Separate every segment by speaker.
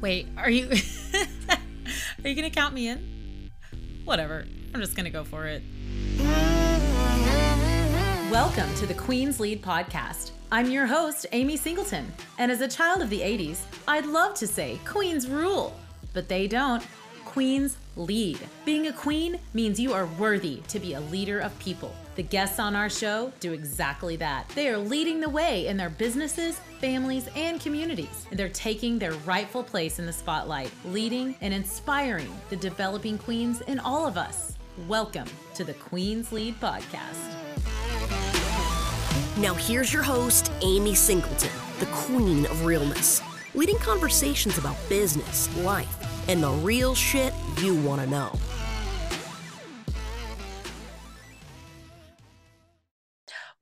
Speaker 1: Wait, are you Are you to count me in? Whatever. I'm just to go for it. Welcome to the Queen's Lead podcast. I'm your host, Amy Singleton, and as a child of the 80s, I'd love to say Queens rule, but they don't. Queens lead. Being a queen means you are worthy to be a leader of people. The guests on our show do exactly that. They are leading the way in their businesses, families, and communities. And they're taking their rightful place in the spotlight, leading and inspiring the developing queens in all of us. Welcome to the Queens Lead Podcast.
Speaker 2: Now, here's your host, Amy Singleton, the queen of realness, leading conversations about business, life, and the real shit you want to know.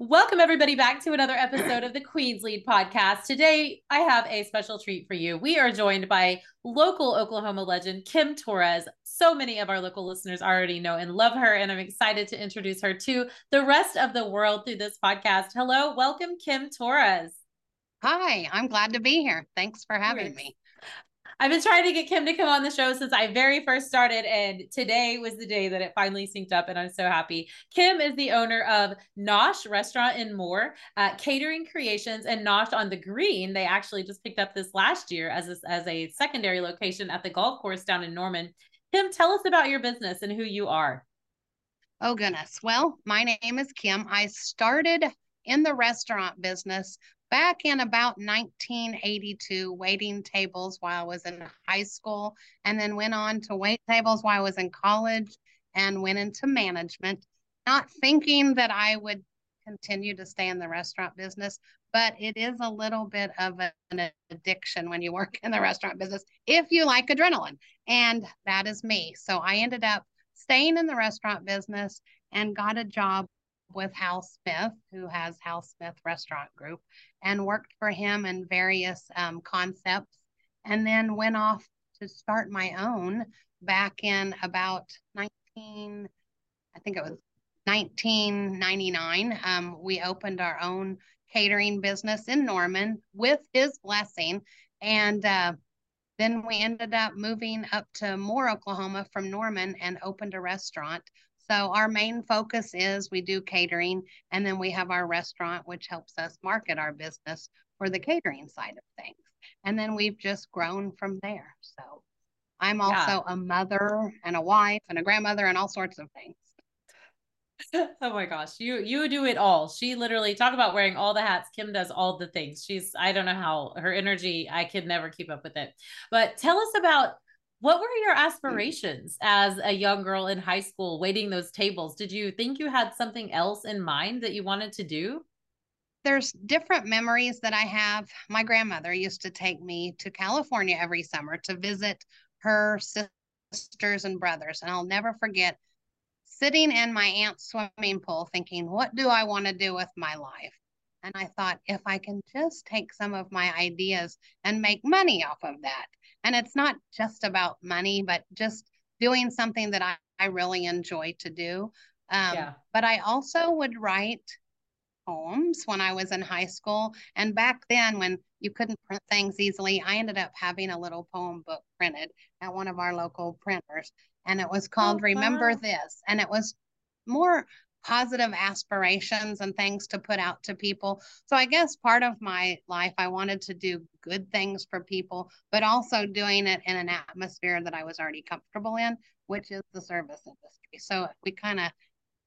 Speaker 1: Welcome, everybody, back to another episode of the Queen's Lead podcast. Today, I have a special treat for you. We are joined by local Oklahoma legend, Kim Torres. So many of our local listeners already know and love her, and I'm excited to introduce her to the rest of the world through this podcast. Hello, welcome, Kim Torres.
Speaker 3: Hi, I'm glad to be here. Thanks for having me.
Speaker 1: I've been trying to get Kim to come on the show since I very first started, and today was the day that it finally synced up, and I'm so happy. Kim is the owner of Nosh Restaurant and Moore, uh, Catering Creations, and Nosh on the Green. They actually just picked up this last year as a, as a secondary location at the golf course down in Norman. Kim, tell us about your business and who you are.
Speaker 3: Oh, goodness. Well, my name is Kim. I started in the restaurant business back in about 1982 waiting tables while I was in high school and then went on to wait tables while I was in college and went into management, not thinking that I would continue to stay in the restaurant business, but it is a little bit of an addiction when you work in the restaurant business if you like adrenaline. And that is me. So I ended up staying in the restaurant business and got a job with Hal Smith, who has Hal Smith Restaurant Group, and worked for him in various um, concepts, and then went off to start my own back in about 19, I think it was 1999. Um, we opened our own catering business in Norman with his blessing, and uh, then we ended up moving up to Moore, Oklahoma from Norman and opened a restaurant so our main focus is we do catering, and then we have our restaurant, which helps us market our business for the catering side of things. And then we've just grown from there. So I'm also yeah. a mother and a wife and a grandmother and all sorts of things.
Speaker 1: oh my gosh, you you do it all. She literally talk about wearing all the hats. Kim does all the things. She's I don't know how her energy. I could never keep up with it. But tell us about what were your aspirations mm. as a young girl in high school waiting those tables? Did you think you had something else in mind that you wanted to do?
Speaker 3: There's different memories that I have. My grandmother used to take me to California every summer to visit her sisters and brothers. And I'll never forget sitting in my aunt's swimming pool thinking, what do I want to do with my life? And I thought, if I can just take some of my ideas and make money off of that, and it's not just about money, but just doing something that I, I really enjoy to do. Um, yeah. But I also would write poems when I was in high school. And back then, when you couldn't print things easily, I ended up having a little poem book printed at one of our local printers. And it was oh, called oh, Remember wow. This. And it was more positive aspirations and things to put out to people. So I guess part of my life, I wanted to do good things for people, but also doing it in an atmosphere that I was already comfortable in, which is the service industry. So we kind of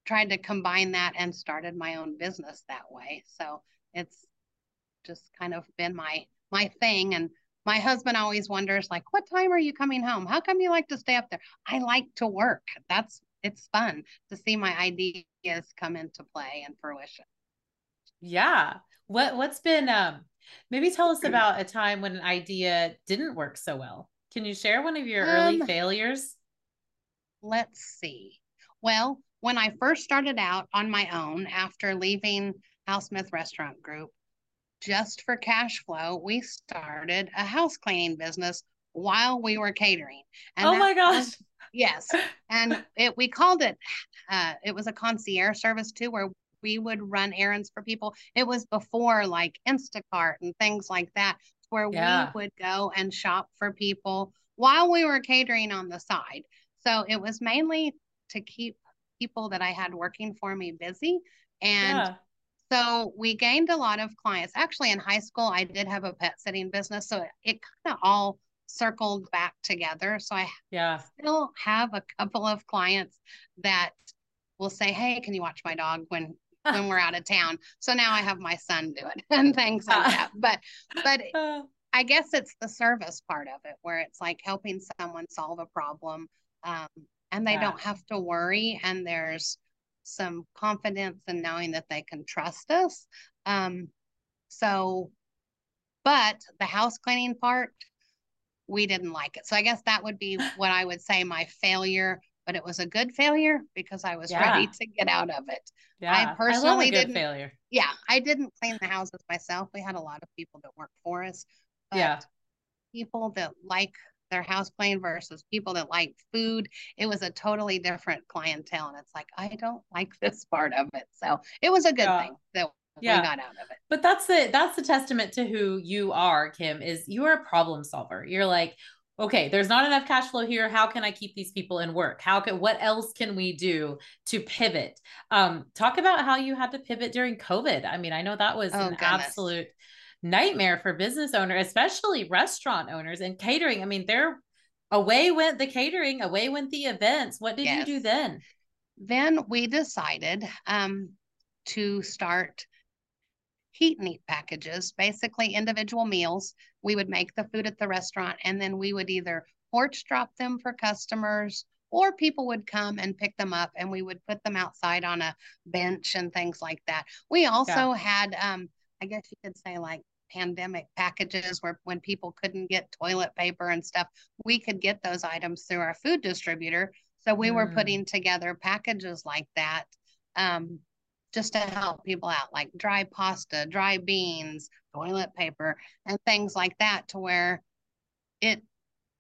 Speaker 3: tried to combine that and started my own business that way. So it's just kind of been my my thing and my husband always wonders like what time are you coming home how come you like to stay up there i like to work that's it's fun to see my ideas come into play and fruition.
Speaker 1: Yeah. What what's been um maybe tell us about a time when an idea didn't work so well. Can you share one of your um, early failures?
Speaker 3: Let's see. Well, when I first started out on my own after leaving Hal Smith Restaurant Group, just for cash flow, we started a house cleaning business while we were catering.
Speaker 1: And oh my gosh.
Speaker 3: Was, Yes. And it we called it uh it was a concierge service too where we would run errands for people. It was before like Instacart and things like that. where
Speaker 1: Yeah.
Speaker 3: we would go and shop for people while we were catering on the side. So it was mainly to keep people that I had working for me busy. And
Speaker 1: Yeah.
Speaker 3: so we gained a lot of clients. Actually, in high school, I did have a pet sitting business. So it, it kind of all circled back together. So I
Speaker 1: Yeah.
Speaker 3: still have a couple of clients that will say, Hey, can you watch my dog when when we're out of town? So now I have my son do it and things like that. But but
Speaker 1: Uh,
Speaker 3: I guess it's the service part of it where it's like helping someone solve a problem. Um, and they
Speaker 1: Yeah.
Speaker 3: don't have to worry and there's some confidence in knowing that they can trust us. Um, so but the house cleaning part, we didn't like it. So I guess that would be what I would say my failure, but it was a good failure because I was ready to get out of it.
Speaker 1: yeah. I
Speaker 3: personally
Speaker 1: good
Speaker 3: didn't-
Speaker 1: failure.
Speaker 3: Yeah, I didn't clean the houses myself. We had a lot of people that worked for us. But
Speaker 1: Yeah.
Speaker 3: people that like their house clean versus people that like food, it was a totally different clientele. And it's like, I don't like this part of it. So it was a good
Speaker 1: Yeah.
Speaker 3: thing that
Speaker 1: Yeah.
Speaker 3: we got out of it.
Speaker 1: But that's the that's the testament to who you are, Kim, is you are a problem solver. You're like, okay, there's not enough cash flow here. How can I keep these people in work? How can what else can we do to pivot? Um, talk about how you had to pivot during COVID. I mean, I know that was
Speaker 3: Oh,
Speaker 1: an
Speaker 3: goodness.
Speaker 1: absolute nightmare for business owners, especially restaurant owners and catering. I mean, they're away went the catering, away went the events. What did you do then?
Speaker 3: Then we decided um, to start heat and eat packages, basically individual meals. We would make the food at the restaurant and then we would either porch drop them for customers or people would come and pick them up and we would put them outside on a bench and things like that. We also had, um, I guess you could say, like pandemic packages where when people couldn't get toilet paper and stuff, we could get those items through our food distributor. So we were
Speaker 1: Mm.
Speaker 3: putting together packages like that um, just to help people out, like dry pasta, dry beans, toilet paper, and things like that, to where it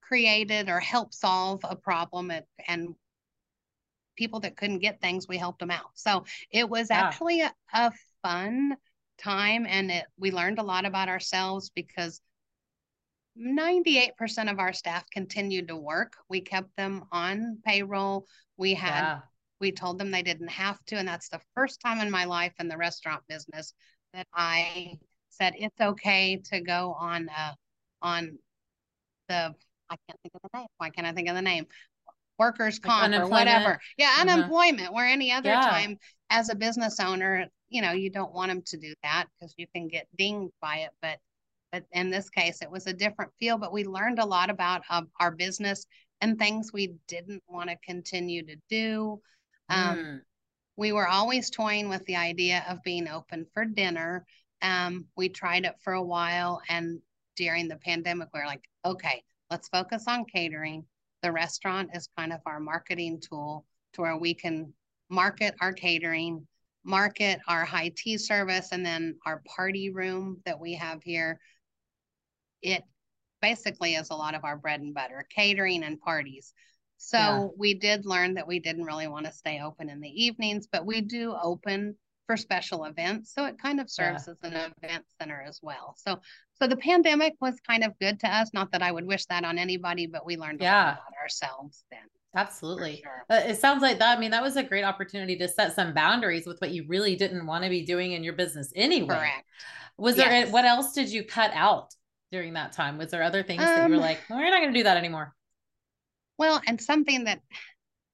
Speaker 3: created or helped solve a problem at, and people that couldn't get things, we helped them out. So it was
Speaker 1: Yeah.
Speaker 3: actually a, a fun time and it we learned a lot about ourselves because 98% of our staff continued to work. We kept them on payroll. We had
Speaker 1: Yeah.
Speaker 3: We told them they didn't have to and that's the first time in my life in the restaurant business that I said it's okay to go on uh on the I can't think of the name. Why can't I think of the name? Workers
Speaker 1: Like
Speaker 3: comp or whatever. Yeah,
Speaker 1: Mhm.
Speaker 3: unemployment. Where any other
Speaker 1: Yeah.
Speaker 3: time as a business owner, you know, you don't want them to do that because you can get dinged by it. But but in this case, it was a different feel. But we learned a lot about uh, our business and things we didn't want to continue to do. Um,
Speaker 1: Mm.
Speaker 3: we were always toying with the idea of being open for dinner. Um, we tried it for a while, and during the pandemic, we were like, okay, let's focus on catering. The restaurant is kind of our marketing tool to where we can market our catering, market our high tea service, and then our party room that we have here. It basically is a lot of our bread and butter, catering and parties. So
Speaker 1: Yeah.
Speaker 3: we did learn that we didn't really want to stay open in the evenings, but we do open for special events. So it kind of serves as an event center as well. So so the pandemic was kind of good to us. Not that I would wish that on anybody, but we learned a
Speaker 1: Yeah.
Speaker 3: lot about ourselves then.
Speaker 1: Absolutely.
Speaker 3: sure.
Speaker 1: Uh, it sounds like that. I mean, that was a great opportunity to set some boundaries with what you really didn't want to be doing in your business anyway.
Speaker 3: Correct.
Speaker 1: Was there
Speaker 3: Yes.
Speaker 1: what else did you cut out during that time? Was there other things that you were
Speaker 3: Um,
Speaker 1: like, we're not going to do that anymore?
Speaker 3: Well, and something that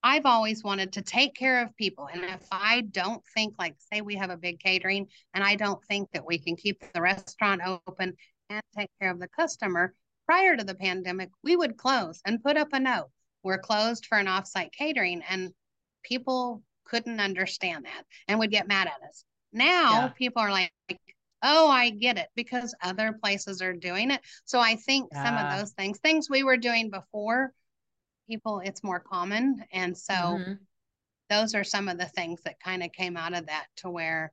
Speaker 3: I've always wanted to take care of people. And if I don't think, like, say we have a big catering and I don't think that we can keep the restaurant open and take care of the customer prior to the pandemic, we would close and put up a note. We're closed for an offsite catering. And people couldn't understand that and would get mad at us. Now
Speaker 1: Yeah.
Speaker 3: people are like, oh, I get it because other places are doing it. So I think some of those things, things we were doing before, people, it's more common. And so
Speaker 1: Mhm.
Speaker 3: those are some of the things that kind of came out of that to where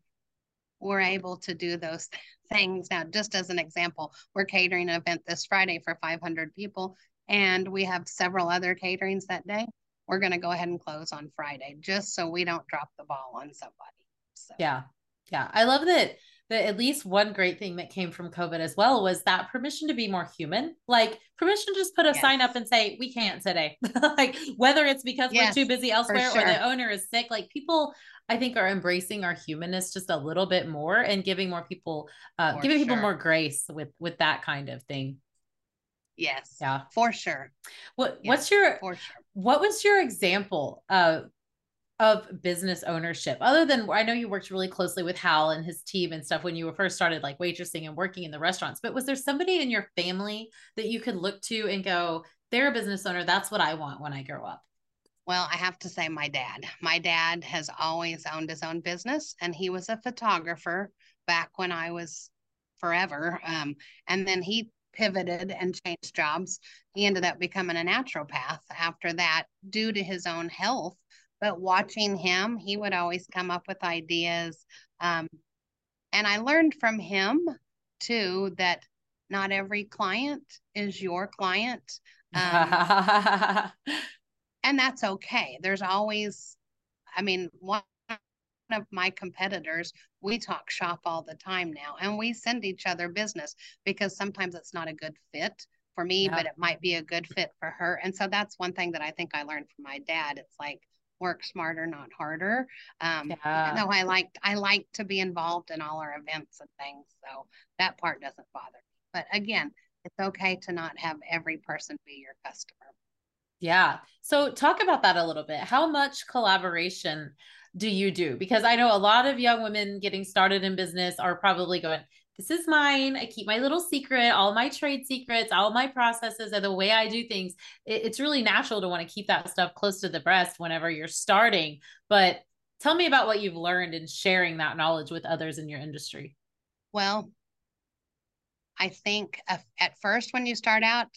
Speaker 3: we're able to do those things now just as an example we're catering an event this friday for 500 people and we have several other caterings that day we're going to go ahead and close on friday just so we don't drop the ball on somebody so
Speaker 1: Yeah. Yeah. I love that that at least one great thing that came from COVID as well was that permission to be more human. Like permission to just put a yes. sign up and say, we can't today. like whether it's because yes, we're too busy elsewhere sure. or the owner is sick, like people I think are embracing our humanness just a little bit more and giving more people uh giving sure. people more grace with with that kind of thing.
Speaker 3: Yes. Yeah. For sure.
Speaker 1: What what's your for sure. what was your example of of business ownership other than i know you worked really closely with hal and his team and stuff when you were first started like waitressing and working in the restaurants but was there somebody in your family that you could look to and go they're a business owner that's what i want when i grow up
Speaker 3: well i have to say my dad. My dad has always owned his own business and he was a photographer back when i was forever um, and then he pivoted and changed jobs. He ended up becoming a naturopath after that due to his own health but watching him, he would always come up with ideas. Um, and I learned from him too that not every client is your client. Um, and that's okay. There's always, I mean, one of my competitors, we talk shop all the time now and we send each other business because sometimes it's not a good fit for me, yeah. but it might be a good fit for her. And so that's one thing that I think I learned from my dad. It's like, work smarter, not harder. Um, yeah. No, I like I like to be involved in all our events and things, so that part doesn't bother me. But again, it's okay to not have every person be your customer.
Speaker 1: Yeah. So talk about that a little bit. How much collaboration do you do? Because I know a lot of young women getting started in business are probably going, this is mine. I keep my little secret, all my trade secrets, all my processes are the way I do things. It, it's really natural to want to keep that stuff close to the breast whenever you're starting. But tell me about what you've learned in sharing that knowledge with others in your industry.
Speaker 3: Well, I think at first when you start out,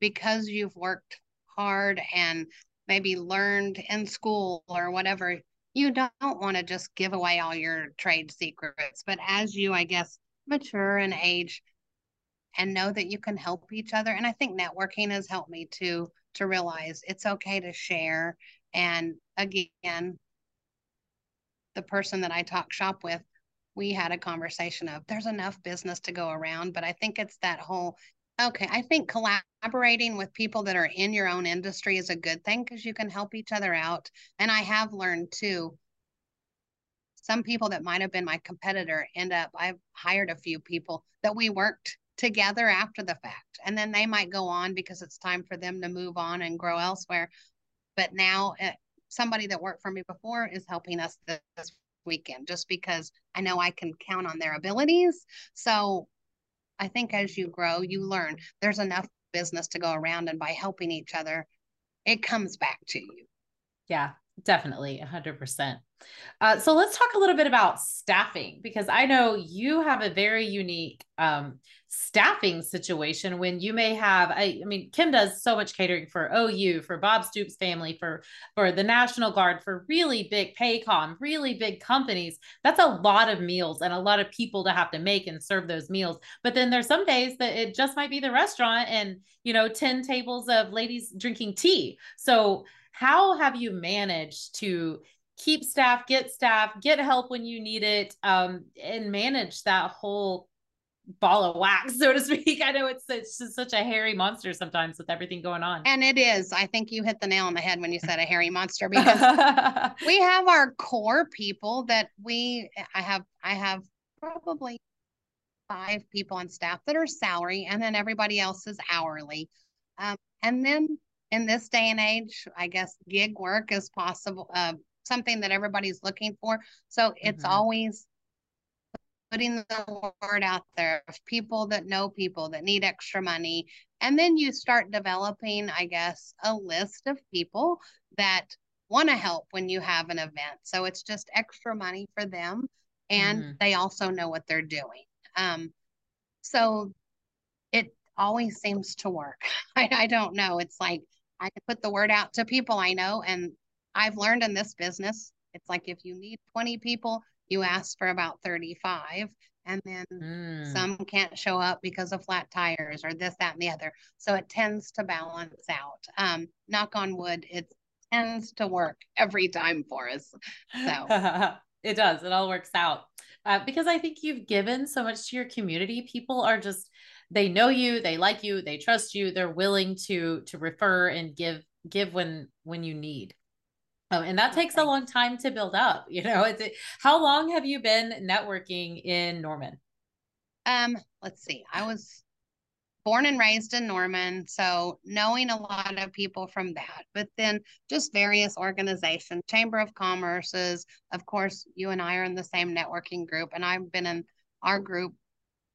Speaker 3: because you've worked hard and maybe learned in school or whatever, you don't want to just give away all your trade secrets. But as you, I guess, mature and age and know that you can help each other. And i think networking has helped me to to realize it's okay to share. And again the person that i talk shop with we had a conversation of there's enough business to go around. But i think it's that whole okay i think collaborating with people that are in your own industry is a good thing because you can help each other out. And i have learned too some people that might have been my competitor end up i've hired a few people that we worked together after the fact. And then they might go on because it's time for them to move on and grow elsewhere. But now uh, somebody that worked for me before is helping us this weekend just because i know i can count on their abilities. So i think as you grow you learn there's enough business to go around and by helping each other it comes back to you.
Speaker 1: Yeah definitely 100% uh, so let's talk a little bit about staffing because I know you have a very unique um, staffing situation when you may have. I, I, mean, Kim does so much catering for OU, for Bob Stoops family, for for the National Guard, for really big Paycom, really big companies. That's a lot of meals and a lot of people to have to make and serve those meals. But then there's some days that it just might be the restaurant and you know ten tables of ladies drinking tea. So how have you managed to keep staff, get staff, get help when you need it, um, and manage that whole ball of wax, so to speak. I know it's, it's just such a hairy monster sometimes with everything going on.
Speaker 3: And it is. I think you hit the nail on the head when you said a hairy monster because we have our core people that we I have I have probably five people on staff that are salary and then everybody else is hourly. Um, and then in this day and age, I guess gig work is possible, uh, something that everybody's looking for. So it's mm-hmm. always putting the word out there of people that know people that need extra money. And then you start developing, I guess, a list of people that want to help when you have an event. So it's just extra money for them. And mm-hmm. they also know what they're doing. Um, so it always seems to work. I, I don't know. It's like I can put the word out to people I know and I've learned in this business, it's like if you need 20 people, you ask for about 35 and then mm. some can't show up because of flat tires or this that and the other so it tends to balance out um knock on wood it tends to work every time for us so
Speaker 1: it does it all works out uh, because I think you've given so much to your community. People are just they know you, they like you, they trust you, they're willing to to refer and give give when when you need. Um, and that takes a long time to build up. You know, it's how long have you been networking in Norman?
Speaker 3: Um, let's see. I was born and raised in Norman, so knowing a lot of people from that, but then just various organizations, Chamber of Commerce's, of course, you and I are in the same networking group, and I've been in our group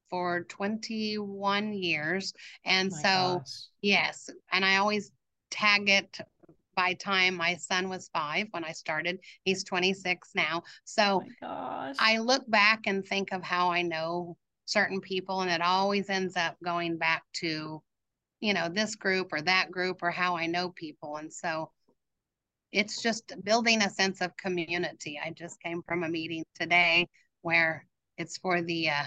Speaker 3: for 21 years. And oh so, gosh. yes, and I always tag it by time my son was five when I started. He's 26 now. So oh I look back and think of how I know certain people and it always ends up going back to you know this group or that group or how i know people and so it's just building a sense of community i just came from a meeting today where it's for the uh,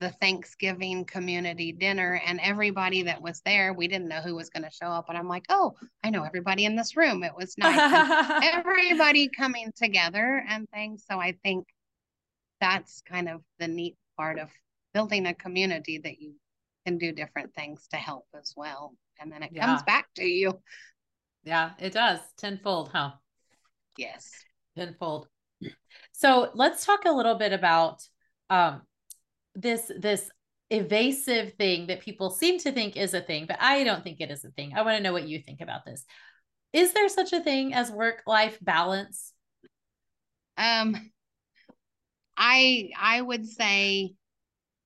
Speaker 3: the Thanksgiving community dinner and everybody that was there, we didn't know who was going to show up. And I'm like, oh, I know everybody in this room. It was nice. everybody coming together and things. So I think that's kind of the neat part of building a community that you can do different things to help as well. And then it yeah. comes back to you.
Speaker 1: Yeah, it does. Tenfold, huh?
Speaker 3: Yes.
Speaker 1: Tenfold. So let's talk a little bit about um, this this evasive thing that people seem to think is a thing, but I don't think it is a thing. I want to know what you think about this. Is there such a thing as work life balance?
Speaker 3: Um, I I would say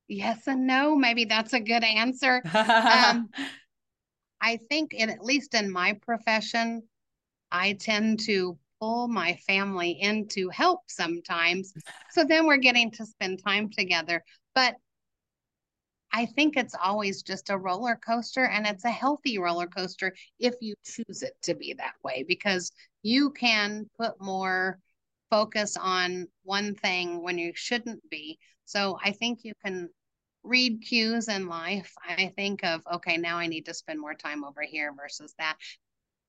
Speaker 3: yes and no. Maybe that's a good answer. um, I think, in, at least in my profession, I tend to pull my family in to help sometimes. So then we're getting to spend time together. But I think it's always just a roller coaster and it's a healthy roller coaster if you choose it to be that way because you can put more focus on one thing when you shouldn't be. So I think you can read cues in life, I think of, okay, now I need to spend more time over here versus that.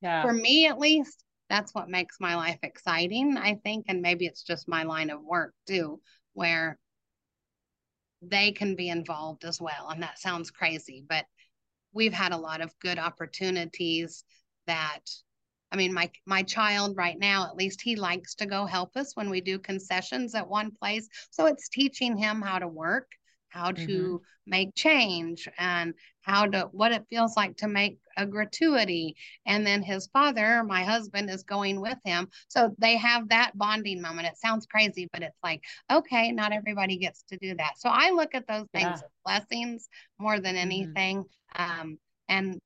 Speaker 3: Yeah. For me, at least, that's what makes my life exciting, I think. And maybe it's just my line of work too, where they can be involved as well. And that sounds crazy, but we've had a lot of good opportunities that I mean, my my child right now, at least he likes to go help us when we do concessions at one place. So it's teaching him how to work how to mm-hmm. make change and how to what it feels like to make a gratuity and then his father my husband is going with him so they have that bonding moment it sounds crazy but it's like okay not everybody gets to do that so i look at those things yeah. as blessings more than mm-hmm. anything mm-hmm. um, and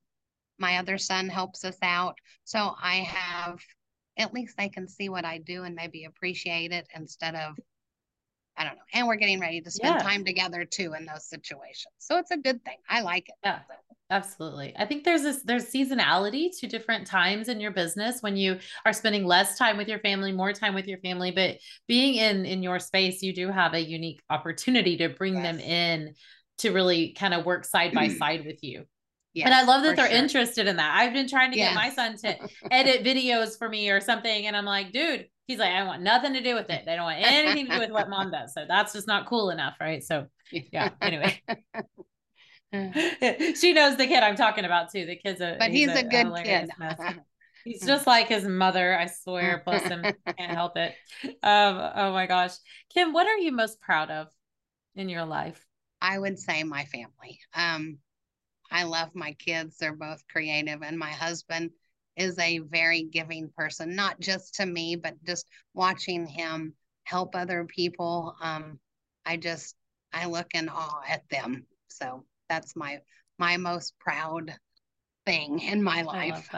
Speaker 3: my other son helps us out so i have at least they can see what i do and maybe appreciate it instead of I don't know. And we're getting ready to spend yeah. time together too in those situations. So it's a good thing. I like it.
Speaker 1: Yeah. Absolutely. I think there's this there's seasonality to different times in your business when you are spending less time with your family, more time with your family, but being in in your space, you do have a unique opportunity to bring yes. them in to really kind of work side by side with you. Yes, and I love that they're sure. interested in that. I've been trying to yes. get my son to edit videos for me or something. And I'm like, dude, he's like, I want nothing to do with it. They don't want anything to do with what mom does. So that's just not cool enough. Right. So yeah. Anyway. she knows the kid I'm talking about too. The kid's a
Speaker 3: but he's, he's a, a, good kid.
Speaker 1: He's just like his mother, I swear. Bless him, can't help it. Um, oh my gosh, Kim, what are you most proud of in your life?
Speaker 3: I would say my family. Um, I love my kids. They're both creative, and my husband is a very giving person, not just to me, but just watching him help other people. Um, I just I look in awe at them. So that's my my most proud thing in my life.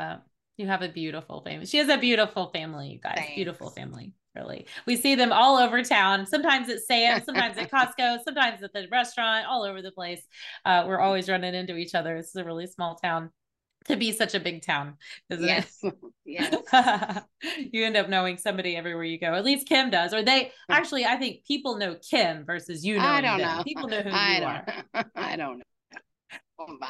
Speaker 1: You have a beautiful family. She has a beautiful family, you guys. Thanks. Beautiful family really. We see them all over town. Sometimes at Sam's, sometimes at Costco, sometimes at the restaurant, all over the place. Uh, we're always running into each other. This is a really small town to be such a big town, isn't
Speaker 3: yes. it? yes.
Speaker 1: you end up knowing somebody everywhere you go. At least Kim does. Or they actually, I think people know Kim versus you know. I
Speaker 3: don't
Speaker 1: them.
Speaker 3: know.
Speaker 1: People know who
Speaker 3: I
Speaker 1: you
Speaker 3: are. I don't know.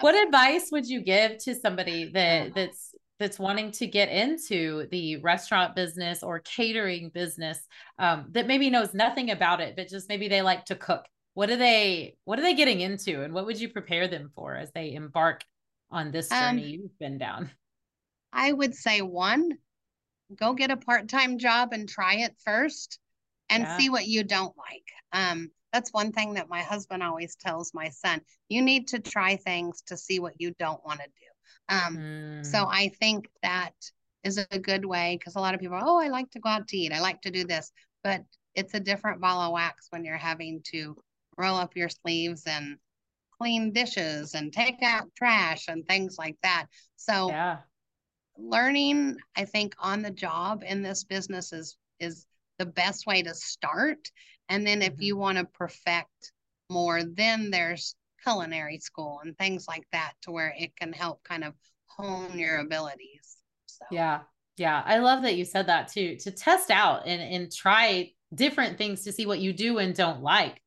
Speaker 1: What that. advice would you give to somebody that that's that's wanting to get into the restaurant business or catering business um, that maybe knows nothing about it, but just maybe they like to cook. What are they what are they getting into and what would you prepare them for as they embark on this journey um, you've been down?
Speaker 3: I would say one, go get a part-time job and try it first and yeah. see what you don't like. Um, that's one thing that my husband always tells my son. You need to try things to see what you don't want to do. Um, mm. So I think that is a good way because a lot of people, are, oh, I like to go out to eat. I like to do this, but it's a different ball of wax when you're having to roll up your sleeves and clean dishes and take out trash and things like that. So yeah. learning, I think, on the job in this business is is the best way to start. And then if mm-hmm. you want to perfect more, then there's culinary school and things like that to where it can help kind of hone your abilities.
Speaker 1: So. Yeah. Yeah. I love that you said that too, to test out and, and try different things to see what you do and don't like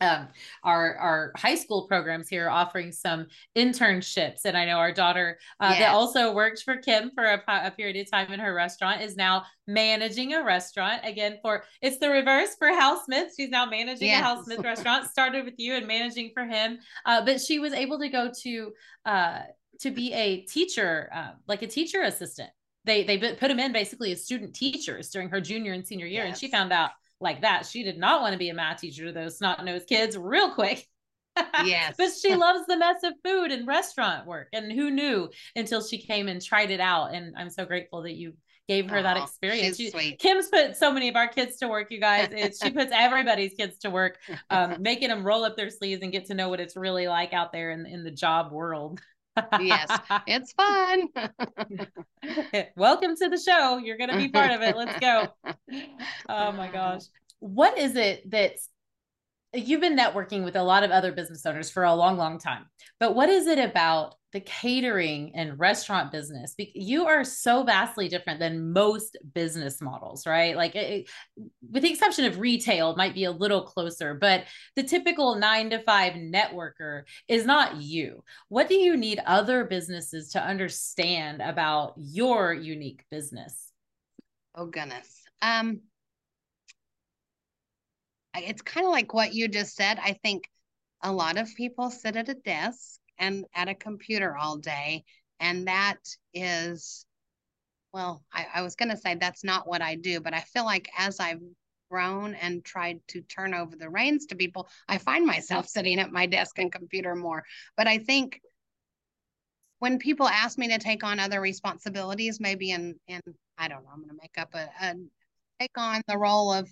Speaker 1: um, our our high school programs here offering some internships. And i know our daughter uh, yes. that also worked for kim for a, a, period of time in her restaurant is now managing a restaurant. Again for it's the reverse for hal smith. She's now managing yes. a hal smith restaurant. Started with you and managing for him. Uh, but she was able to go to uh, to be a teacher uh, like a teacher assistant. They they put him in basically as student teachers during her junior and senior year. Yes. and she found out like that. She did not want to be a math teacher to those snot nosed kids real quick.
Speaker 3: yes.
Speaker 1: but she loves the mess of food and restaurant work. And who knew until she came and tried it out. And I'm so grateful that you gave her that experience. She, Kim's put so many of our kids to work, you guys. It's, she puts everybody's kids to work, um, making them roll up their sleeves and get to know what it's really like out there in, in the job world.
Speaker 3: Yes, it's fun.
Speaker 1: Welcome to the show. You're going to be part of it. Let's go. Oh my gosh. What is it that's you've been networking with a lot of other business owners for a long, long time. But what is it about the catering and restaurant business? You are so vastly different than most business models, right? Like, it, with the exception of retail, might be a little closer, but the typical nine to five networker is not you. What do you need other businesses to understand about your unique business?
Speaker 3: Oh, goodness. Um, it's kind of like what you just said. I think a lot of people sit at a desk and at a computer all day. And that is, well, I, I was going to say that's not what I do, but I feel like as I've grown and tried to turn over the reins to people, I find myself sitting at my desk and computer more. But I think when people ask me to take on other responsibilities, maybe in, in I don't know, I'm going to make up a, a take on the role of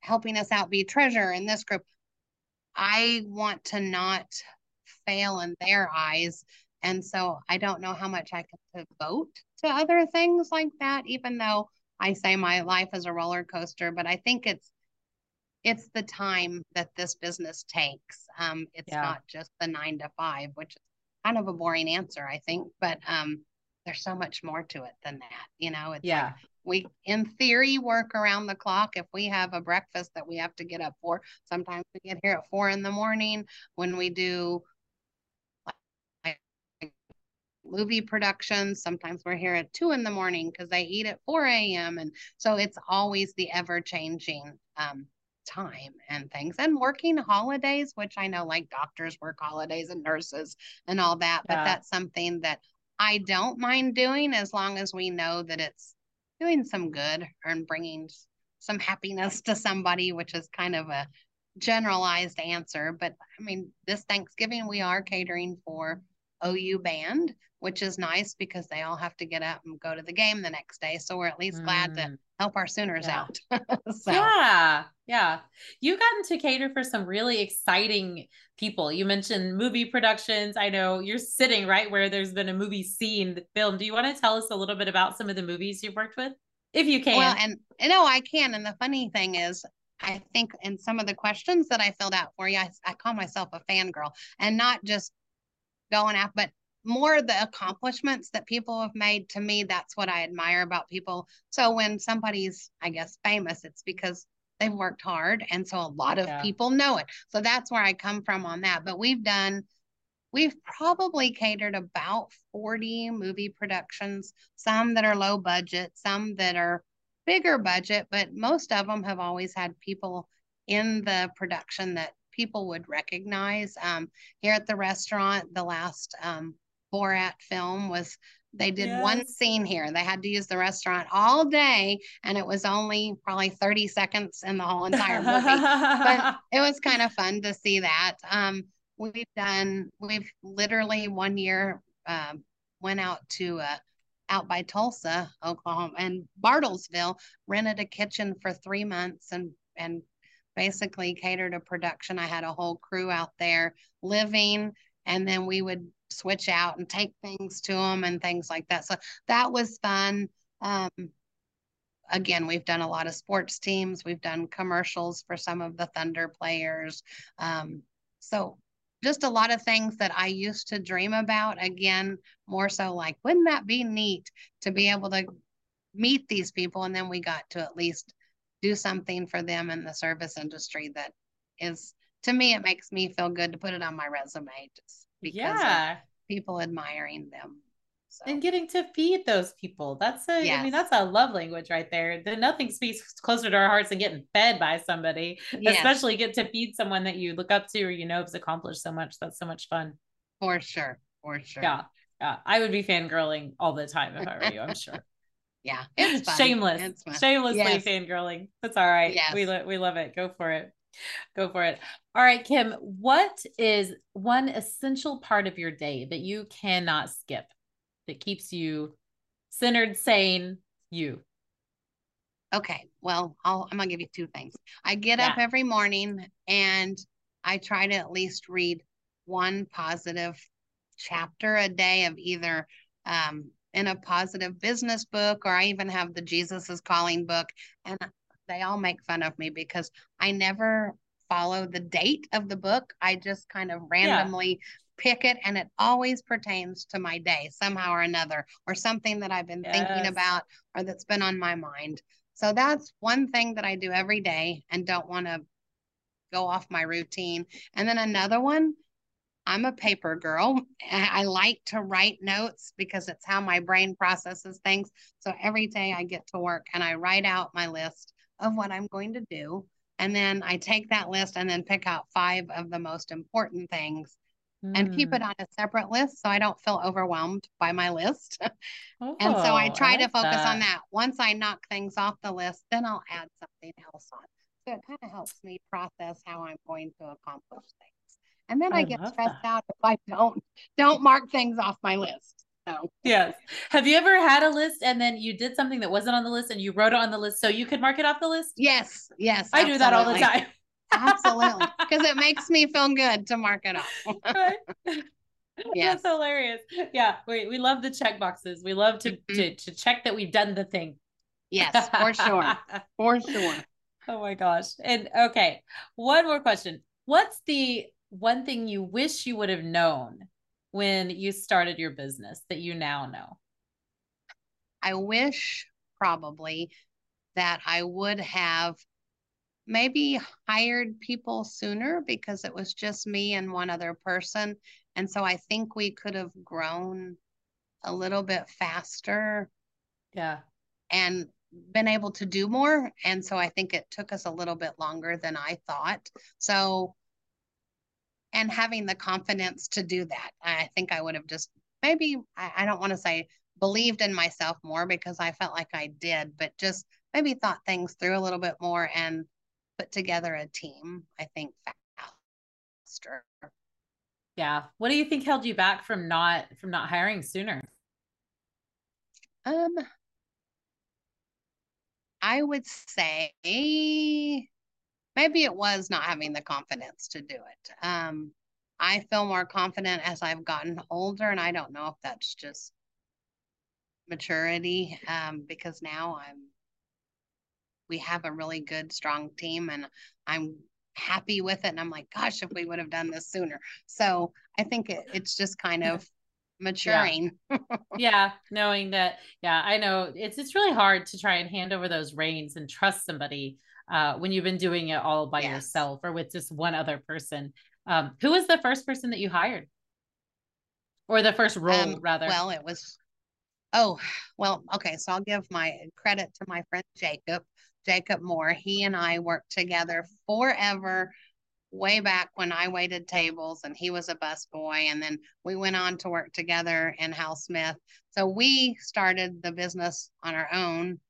Speaker 3: helping us out be treasurer in this group. I want to not fail in their eyes. And so I don't know how much I can devote to other things like that, even though I say my life is a roller coaster, but I think it's it's the time that this business takes. Um, it's yeah. not just the nine to five, which is kind of a boring answer, I think, but um, there's so much more to it than that. You know, it's yeah. Like we in theory work around the clock if we have a breakfast that we have to get up for sometimes we get here at four in the morning when we do like, movie productions sometimes we're here at two in the morning because they eat at 4 a.m and so it's always the ever changing um, time and things and working holidays which i know like doctors work holidays and nurses and all that yeah. but that's something that i don't mind doing as long as we know that it's doing some good and bringing some happiness to somebody, which is kind of a generalized answer. But I mean, this Thanksgiving, we are catering for OU band, which is nice because they all have to get up and go to the game the next day. So we're at least mm. glad to mm. help our Sooners yeah. out.
Speaker 1: so. Yeah. Yeah. You've gotten to cater for some really exciting people. You mentioned movie productions. I know you're sitting right where there's been a movie scene filmed. Do you want to tell us a little bit about some of the movies you've worked with? If you can.
Speaker 3: Well, and no, I can. And the funny thing is, I think in some of the questions that I filled out for you, I, I call myself a fangirl and not just going out, but more the accomplishments that people have made to me that's what i admire about people so when somebody's i guess famous it's because they've worked hard and so a lot of yeah. people know it so that's where i come from on that but we've done we've probably catered about 40 movie productions, some that are low budget, some that are bigger budget, but most of them have always had people in the production that people would recognize. Um, here at the restaurant, the last um, Borat film was they did yes. one scene here. They had to use the restaurant all day, and it was only probably 30 seconds in the whole entire movie. but it was kind of fun to see that. Um, we've done, we've literally one year um, went out to uh, out by Tulsa, Oklahoma, and Bartlesville, rented a kitchen for three months and and basically catered a production. I had a whole crew out there living, and then we would switch out and take things to them and things like that. So that was fun. Um, again, we've done a lot of sports teams. We've done commercials for some of the Thunder players. Um, so just a lot of things that I used to dream about. Again, more so like, wouldn't that be neat to be able to meet these people? And then we got to at least do something for them in the service industry that is, to me, it makes me feel good to put it on my resume just because yeah. people admiring them.
Speaker 1: So. And getting to feed those people. That's a, yes. I mean, that's a love language right there. The nothing speaks closer to our hearts than getting fed by somebody, yes. especially get to feed someone that you look up to or you know has accomplished so much. That's so much fun.
Speaker 3: For sure. For sure.
Speaker 1: Yeah. Yeah. I would be fangirling all the time if I were you, I'm sure.
Speaker 3: yeah.
Speaker 1: It's Shameless. It's Shamelessly yes. fangirling. That's all right. Yes. We, lo- we love it. Go for it. Go for it. All right, Kim, what is one essential part of your day that you cannot skip that keeps you centered, sane, you?
Speaker 3: Okay, well, I'll, I'm going to give you two things. I get yeah. up every morning and I try to at least read one positive chapter a day of either um, in a positive business book or I even have the Jesus is Calling book. And they all make fun of me because I never follow the date of the book. I just kind of randomly yeah. pick it and it always pertains to my day somehow or another or something that I've been yes. thinking about or that's been on my mind. So that's one thing that I do every day and don't want to go off my routine. And then another one, I'm a paper girl. I like to write notes because it's how my brain processes things. So every day I get to work and I write out my list of what I'm going to do. And then I take that list and then pick out five of the most important things mm. and keep it mm. on a separate list so I don't feel overwhelmed by my list. oh, and so I try I like to focus that. on that. Once I knock things off the list, then I'll add something else on. So it kind of helps me process how I'm going to accomplish things. And then I, I get stressed that. out if I don't don't mark things off my list. No.
Speaker 1: Yes. Have you ever had a list and then you did something that wasn't on the list and you wrote it on the list so you could mark it off the list?
Speaker 3: Yes. Yes.
Speaker 1: I absolutely. do that all the time.
Speaker 3: absolutely. Because it makes me feel good to mark it off. right.
Speaker 1: Yes. That's hilarious. Yeah. We, we love the check boxes. We love to, mm-hmm. to, to check that we've done the thing.
Speaker 3: Yes, for sure. for sure.
Speaker 1: Oh my gosh. And okay. One more question. What's the one thing you wish you would have known when you started your business that you now know?
Speaker 3: I wish probably that I would have maybe hired people sooner because it was just me and one other person. And so I think we could have grown a little bit faster.
Speaker 1: Yeah.
Speaker 3: And been able to do more. And so I think it took us a little bit longer than I thought. So and having the confidence to do that. I think I would have just maybe, I, I don't want to say believed in myself more because I felt like I did, but just maybe thought things through a little bit more and put together a team, I think faster.
Speaker 1: Yeah. What do you think held you back from not from not hiring sooner?
Speaker 3: Um I would say maybe it was not having the confidence to do it. Um, I feel more confident as I've gotten older, and I don't know if that's just maturity um, because now I'm we have a really good strong team and I'm happy with it and I'm like gosh if we would have done this sooner so I think it, it's just kind of maturing
Speaker 1: yeah. yeah knowing that yeah I know it's it's really hard to try and hand over those reins and trust somebody uh, when you've been doing it all by yes. yourself or with just one other person. Um, who was the first person that you hired? or the first role um, rather?
Speaker 3: Well, it was. Oh, well, okay. So I'll give my credit to my friend Jacob, Jacob Moore. He and I worked together forever way back when I waited tables and he was a busboy. And then we went on to work together in Hal Smith. So we started the business on our own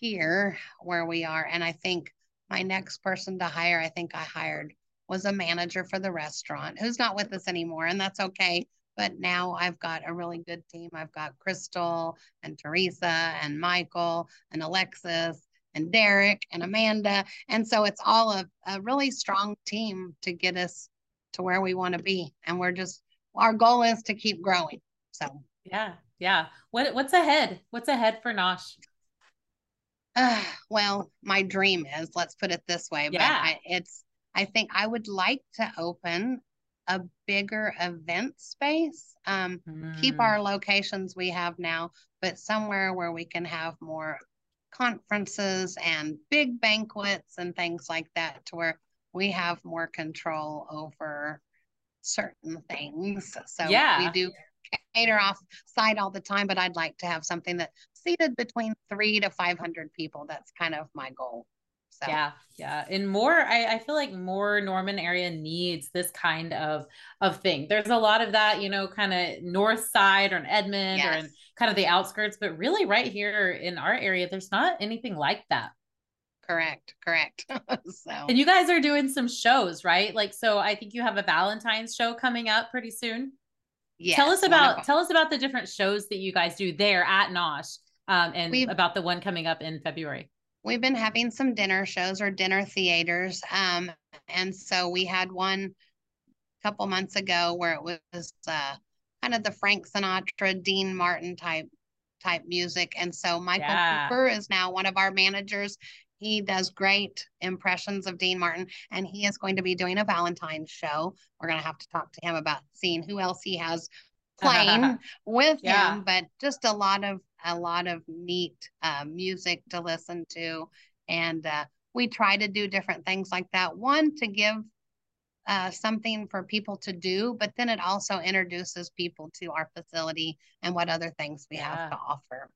Speaker 3: here where we are. And I think my next person to hire, I think I hired was a manager for the restaurant who's not with us anymore. And that's okay. But now I've got a really good team. I've got Crystal and Teresa and Michael and Alexis and Derek and Amanda. And so it's all a, a really strong team to get us to where we want to be. And we're just, our goal is to keep growing. So,
Speaker 1: yeah. Yeah. What, what's ahead? What's ahead for Nosh?
Speaker 3: Uh, well, my dream is, let's put it this way, yeah. but I, it's, I think I would like to open a bigger event space. Um, mm. Keep our locations we have now, but somewhere where we can have more conferences and big banquets and things like that to where we have more control over certain things. So yeah. we do cater off site all the time, but I'd like to have something that seated between three to 500 people. That's kind of my goal.
Speaker 1: So. Yeah, yeah, and more. I, I feel like more Norman area needs this kind of of thing. There's a lot of that, you know, kind of north side or in Edmond yes. or in kind of the outskirts, but really right here in our area, there's not anything like that.
Speaker 3: Correct, correct.
Speaker 1: so, and you guys are doing some shows, right? Like, so I think you have a Valentine's show coming up pretty soon. Yeah. Tell us about tell us about the different shows that you guys do there at Nosh, um, and We've, about the one coming up in February
Speaker 3: we've been having some dinner shows or dinner theaters. Um, and so we had one a couple months ago where it was uh, kind of the Frank Sinatra, Dean Martin type type music. And so Michael yeah. Cooper is now one of our managers. He does great impressions of Dean Martin, and he is going to be doing a Valentine's show. We're going to have to talk to him about seeing who else he has playing with yeah. him, but just a lot of a lot of neat uh, music to listen to. And uh, we try to do different things like that. One, to give uh, something for people to do, but then it also introduces people to our facility and what other things we yeah. have to offer.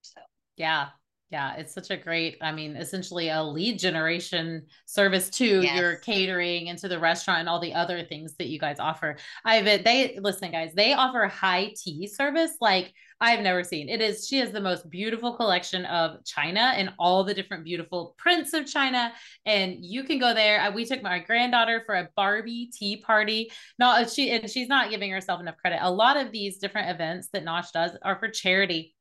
Speaker 3: So,
Speaker 1: yeah, yeah, it's such a great, I mean, essentially a lead generation service to yes. your catering and to the restaurant and all the other things that you guys offer. I've they listen, guys, they offer high tea service like I've never seen. It is she has the most beautiful collection of china and all the different beautiful prints of china. And you can go there. Uh, we took my granddaughter for a Barbie tea party. No, she and she's not giving herself enough credit. A lot of these different events that Nosh does are for charity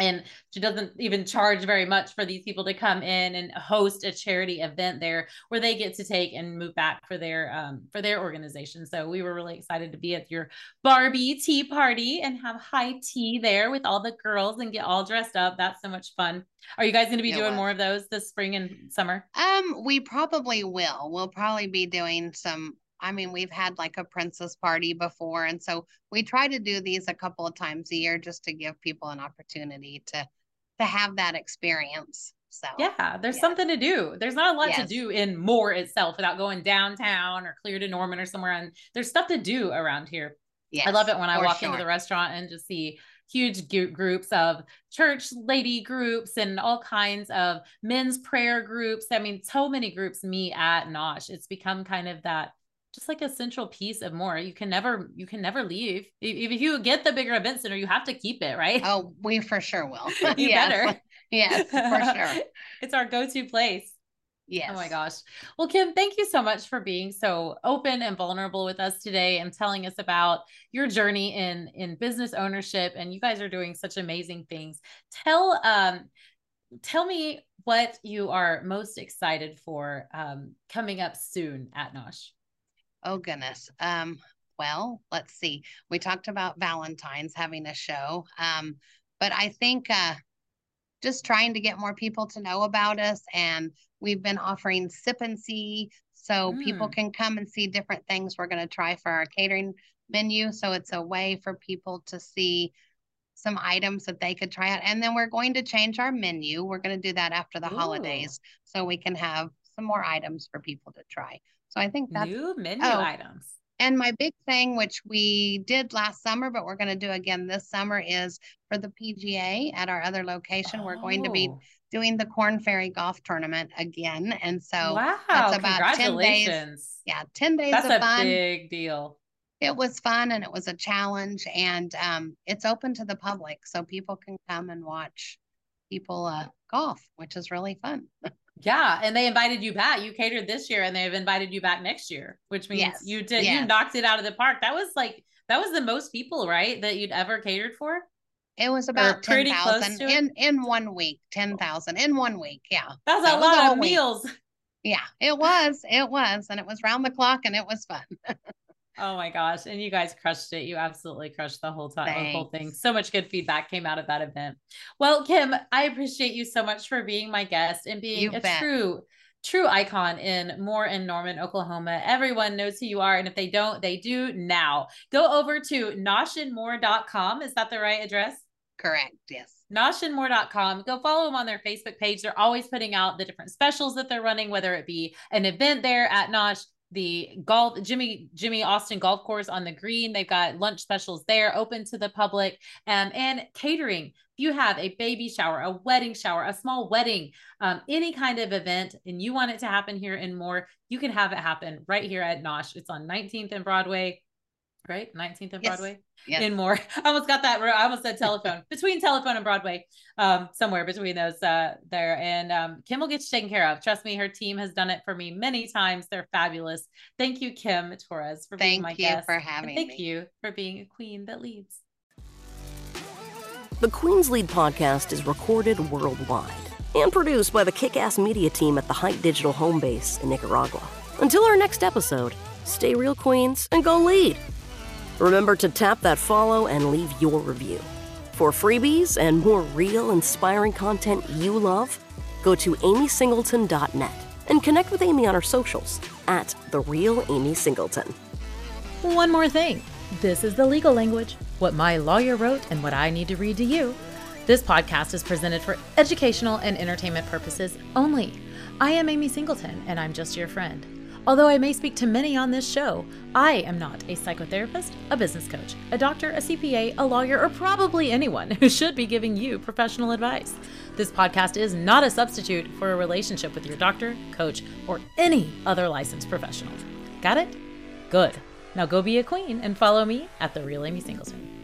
Speaker 1: and she doesn't even charge very much for these people to come in and host a charity event there where they get to take and move back for their um, for their organization. So we were really excited to be at your barbie tea party and have high tea there with all the girls and get all dressed up. That's so much fun. Are you guys going to be it doing was. more of those this spring and summer?
Speaker 3: Um we probably will. We'll probably be doing some I mean, we've had like a princess party before. And so we try to do these a couple of times a year just to give people an opportunity to to have that experience. So
Speaker 1: yeah, there's yes. something to do. There's not a lot yes. to do in Moore itself without going downtown or clear to Norman or somewhere. And there's stuff to do around here. Yes, I love it when I walk sure. into the restaurant and just see huge groups of church lady groups and all kinds of men's prayer groups. I mean, so many groups meet at Nosh. It's become kind of that just like a central piece of Moore. You can never you can never leave. If, if you get the bigger event center, you have to keep it, right?
Speaker 3: Oh, we for sure will.
Speaker 1: you yes. better.
Speaker 3: yes, for sure.
Speaker 1: it's our go-to place.
Speaker 3: Yes.
Speaker 1: Oh my gosh. Well, Kim, thank you so much for being so open and vulnerable with us today and telling us about your journey in in business ownership. And you guys are doing such amazing things. Tell um tell me what you are most excited for um, coming up soon at Nosh.
Speaker 3: Oh goodness. Um, well, let's see. We talked about Valentine's having a show. Um, but I think uh just trying to get more people to know about us and we've been offering sip and see so mm. people can come and see different things we're going to try for our catering menu so it's a way for people to see some items that they could try out and then we're going to change our menu we're going to do that after the Ooh. holidays so we can have some more items for people to try so I think that's
Speaker 1: new menu oh, items.
Speaker 3: And my big thing, which we did last summer, but we're going to do again this summer, is for the PGA at our other location. Oh. We're going to be oh. doing the Korn Ferry Golf Tournament again. And so
Speaker 1: wow, that's about 10 days.
Speaker 3: Yeah, 10 days
Speaker 1: that's
Speaker 3: of fun.
Speaker 1: a big deal.
Speaker 3: It was fun and it was a challenge, and um, it's open to the public. So people can come and watch people uh, golf, which is really fun.
Speaker 1: Yeah, and they invited you back. You catered this year, and they've invited you back next year, which means yes. you did yes. you knocked it out of the park. That was like that was the most people, right, that you'd ever catered for.
Speaker 3: It was about ten thousand in in one week. Ten thousand in one week. Yeah,
Speaker 1: that's that a lot of meals.
Speaker 3: Yeah, it was. It was, and it was round the clock, and it was fun.
Speaker 1: Oh my gosh. And you guys crushed it. You absolutely crushed the whole time, the whole thing. So much good feedback came out of that event. Well, Kim, I appreciate you so much for being my guest and being you a bet. true true icon in Moore and Norman, Oklahoma. Everyone knows who you are. And if they don't, they do now. Go over to noshandmore.com. Is that the right address?
Speaker 3: Correct. Yes.
Speaker 1: noshandmore.com. Go follow them on their Facebook page. They're always putting out the different specials that they're running, whether it be an event there at Nosh, the golf Jimmie Jimmie Austin golf course on the green. They've got lunch specials there open to the public um, and catering. If you have a baby shower, a wedding shower, a small wedding, um, any kind of event, and you want it to happen here and Moore, you can have it happen right here at Nosh. It's on 19th and Broadway, right? 19th and yes. Broadway yes. in Moore. I almost got that. I almost said telephone between telephone and Broadway, um, somewhere between those uh, there. And um, Kim will get you taken care of. Trust me, her team has done it for me many times. They're fabulous. Thank you, Kim Torres, for
Speaker 3: thank
Speaker 1: being my
Speaker 3: guest.
Speaker 1: Thank
Speaker 3: you for having
Speaker 1: thank me. Thank you for being a queen that leads.
Speaker 2: The Queen's Lead podcast is recorded worldwide and produced by the kick ass media team at the Height Digital home base in Nicaragua. Until our next episode, stay real, Queens, and go lead. Remember to tap that follow and leave your review. For freebies and more real, inspiring content you love, go to amysingleton.net and connect with Amy on our socials at The Real Amy Singleton.
Speaker 1: One more thing this is the legal language, what my lawyer wrote and what I need to read to you. This podcast is presented for educational and entertainment purposes only. I am Amy Singleton, and I'm just your friend. Although I may speak to many on this show, I am not a psychotherapist, a business coach, a doctor, a CPA, a lawyer, or probably anyone who should be giving you professional advice. This podcast is not a substitute for a relationship with your doctor, coach, or any other licensed professional. Got it? Good. Now go be a queen and follow me at The Real Amy Singleton.